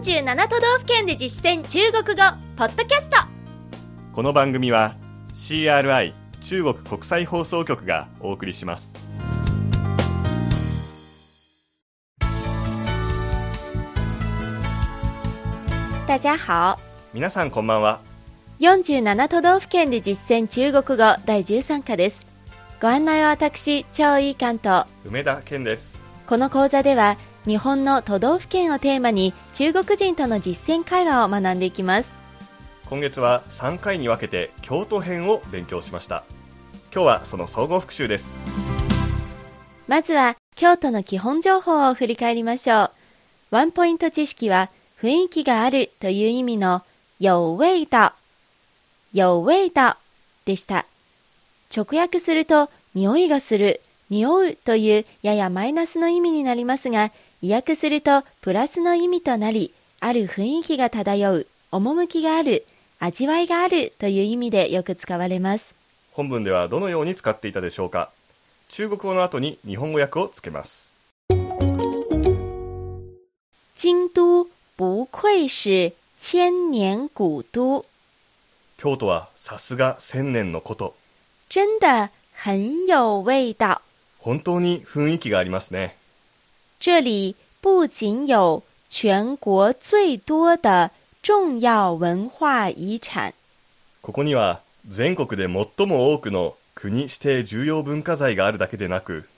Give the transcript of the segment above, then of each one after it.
47都道府県で実践中国語ポッドキャスト。この番組は CRI 中国国際放送局がお送りします。大家好。皆さんこんばんは。47都道府県で実践中国語第13課です。ご案内は私超いい関東梅田健です。この講座では日本の都道府県をテーマに中国人との実践会話を学んでいきます。今月は3回に分けて京都編を勉強しました。今日はその総合復習です。まずは京都の基本情報を振り返りましょう。ワンポイント知識は雰囲気があるという意味の有味道有味道でした。直訳すると匂いがする匂うというややマイナスの意味になりますが意訳するとプラスの意味となりある雰囲気が漂う趣がある味わいがあるという意味でよく使われます。本文ではどのように使っていたでしょうか？中国語の後に日本語訳をつけます。京都不愧是千年古都。京都はさすが千年のこと。真的很有味道。本当に雰囲気がありますね这里不仅有全国最多的重要文化遺產ここには全国で最も多くの国指定重要文化財があるだけでなく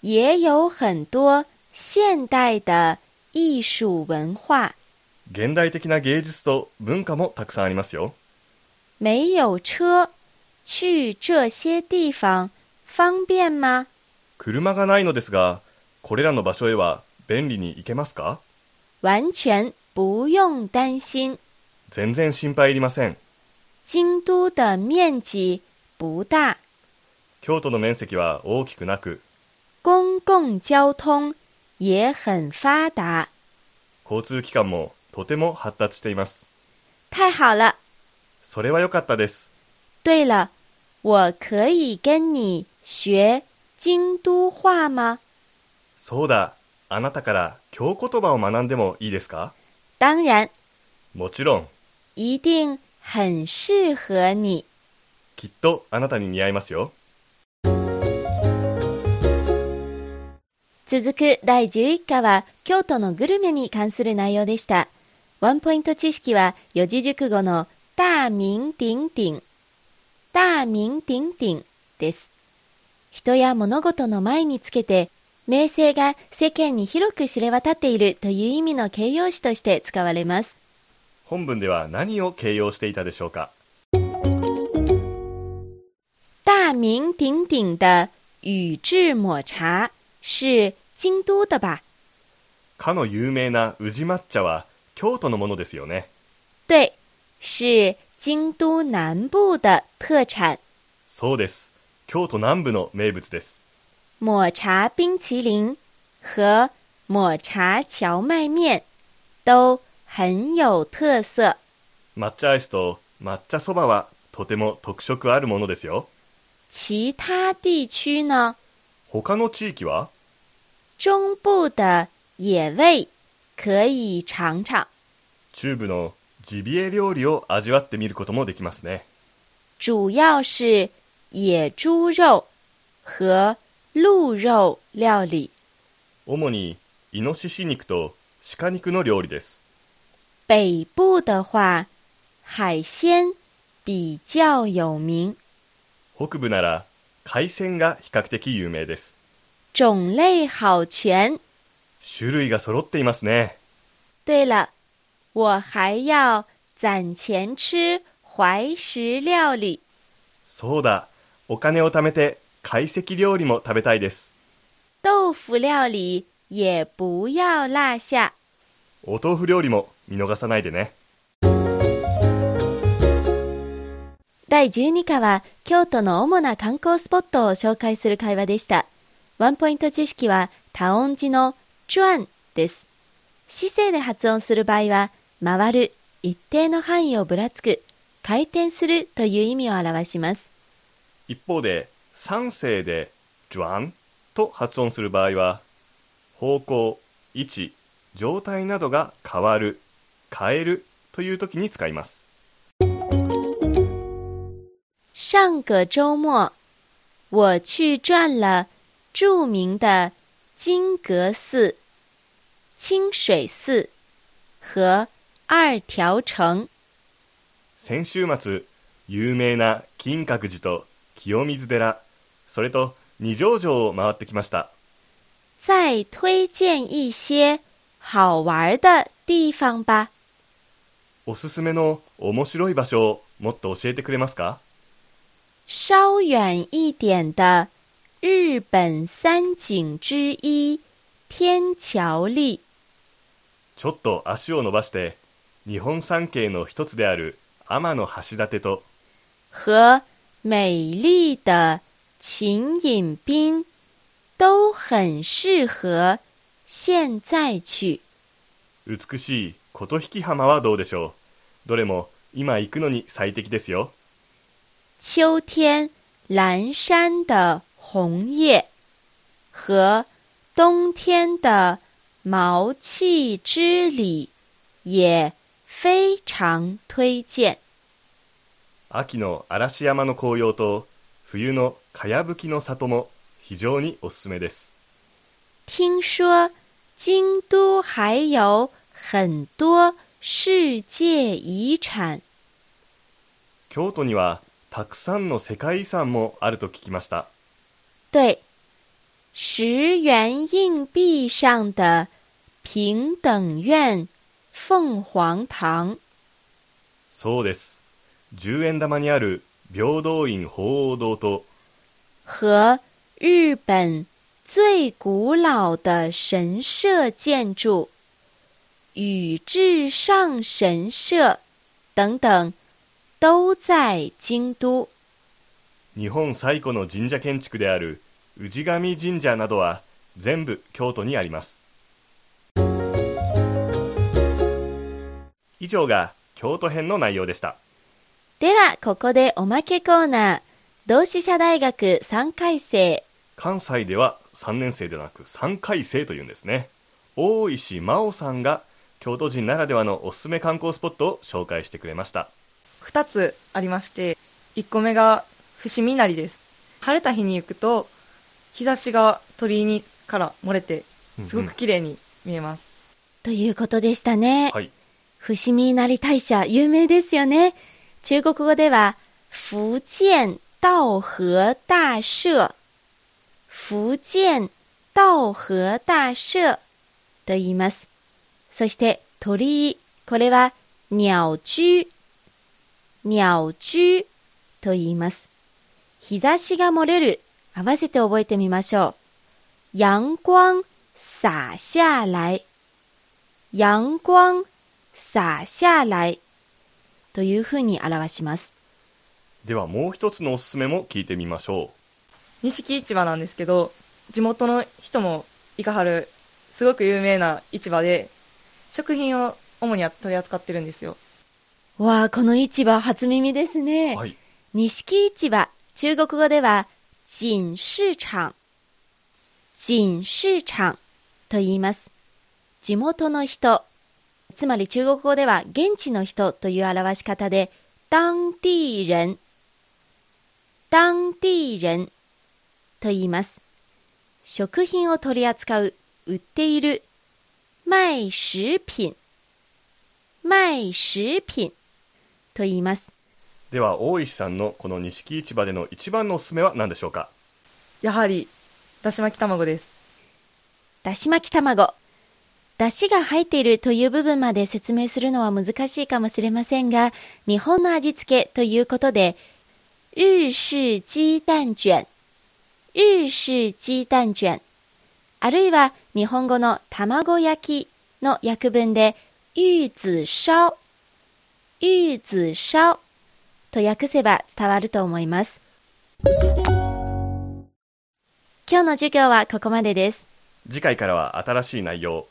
也有很多現代的藝術文化。現代的な芸術と文化もたくさんありますよ。没有車去这些地方方便吗？車がないのですがこれらの場所へは便利に行けますか？完全不用担心。全然心配いりません。京都的面積不大。京都の面積は大きくなく公共交通也很发達交通機関もとても発達しています。太好了。それは良かったです。对了我可以跟你学京都話嗎そうだ。あなたから京言葉を学んでもいいですか？当然。もちろん。一定很適合你。きっとあなたに似合いますよ。続く第11課は京都のグルメに関する内容でした。ワンポイント知識は四字熟語の大名鼎鼎。大名鼎鼎です。人や物事の前につけて名声が世間に広く知れ渡っているという意味の形容詞として使われます。本文では何を形容していたでしょうか？大名鼎鼎的宇治抹茶是京都的吧？かの有名な宇治抹茶は京都のものですよね。对是京都南部的特产。そうです。京都南部の名物です抹茶冰淇淋和抹茶荞麦面都很有特色。抹茶アイスと抹茶そばはとても特色あるものですよ。其他地区呢？他の地域は？中部的野味可以尝尝。中部のジビエ料理を味わってみることもできますね。主要是野猪肉和鹿肉料理。主にイノシシ肉と鹿肉の料理です。北部的话海鮮比較有名。北部なら海鮮が比較的有名です。種類好全。種類が揃っていますね。对了我还要攒钱吃怀石料理。そうだ。お金を貯めて懐石料理も食べたいです。豆腐料理也不要落下。お豆腐料理も見逃さないでね。第12課は京都の主な観光スポットを紹介する会話でした。ワンポイント知識は多音字の转です。姿勢で発音する場合は回る一定の範囲をぶらつく回転するという意味を表します。一方で三声で「ジュアン」と発音する場合は方向位置状態などが変わる変えるという時に使います上个周末，我去转了著名的金阁寺、清水寺和二条城。先週末有名な金閣寺と清水寺それと二条城を回ってきました再推荐一些好玩的地方吧。おすすめの面白い場所をもっと教えてくれますか？稍远一点的日本三景之一天桥立。ちょっと足を伸ばして日本三景の一つである天橋立と和美丽的秦隐滨都很适合现在去。美しい琴引浜はどうでしょう？どれも今行くのに最適ですよ秋天蓝山的红叶和冬天的毛气之旅也非常推荐。秋の嵐山の紅葉と冬のかやぶきの里も非常におすすめです听说京都还有很多世界遗产。京都にはたくさんの世界遺産もあると聞きました对，十元硬币上的平等院凤凰堂。そうです10円玉にある平等院鳳凰堂と。和日本最古老的神社建筑。宇治上神社等等，都在京都。日本最古の神社建築である氏神神社などは全部京都にあります。以上が京都編の内容でしたでは、ここでおまけコーナー。同志社大学3回生。関西では3年生ではなく3回生というんですね大石真央さんが京都人ならではのおすすめ観光スポットを紹介してくれました2つありまして1個目が伏見稲荷です晴れた日に行くと日差しが鳥居にから漏れてすごく綺麗に見えます、ということでしたね。はい伏見稲荷大社、有名ですよね。中国語では、福建道和大社。福建道和大社と言います。そして、鳥居。これは、鳥居。鳥居と言います。日差しが漏れる。合わせて覚えてみましょう。陽光洒下来。陽光洒下来というふうに表します。ではもう一つのおすすめも聞いてみましょ錦市場なんですけど地元の人も行かはるすごく有名な市場で食品を主に取り扱ってるんですよわあ、この市場初耳ですうね。はい錦市場、中国語では、錦市場。錦市場と言います。地元の人、つまり中国語では現地の人という表し方で、当地人、当地人と言います。食品を取り扱う、売っている、卖食品、卖食品と言います。では大石さんのこの錦市場での一番のおすすめは何でしょうか？やはりだし巻き卵ですだし巻き卵。だしが入っているという部分まで説明するのは難しいかもしれませんが、日本の味付けということで、日式鸡蛋卷、日式鸡蛋卷、あるいは日本語の卵焼きの訳文で、玉子烧、玉子烧と訳せば伝わると思います。今日の授業はここまでです。次回からは新しい内容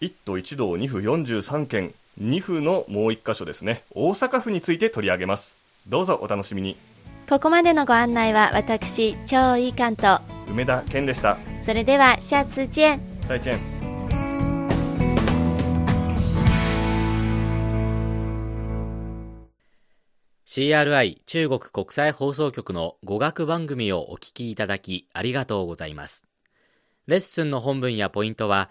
1都1道2府43県2府のもう1箇所ですね。大阪府について取り上げます。どうぞお楽しみに。ここまでのご案内は私、超いい関と、梅田健でした。それでは下次见。再见 CRI 中国国際放送局の語学番組をお聞きいただきありがとうございます。レッスンの本文やポイントは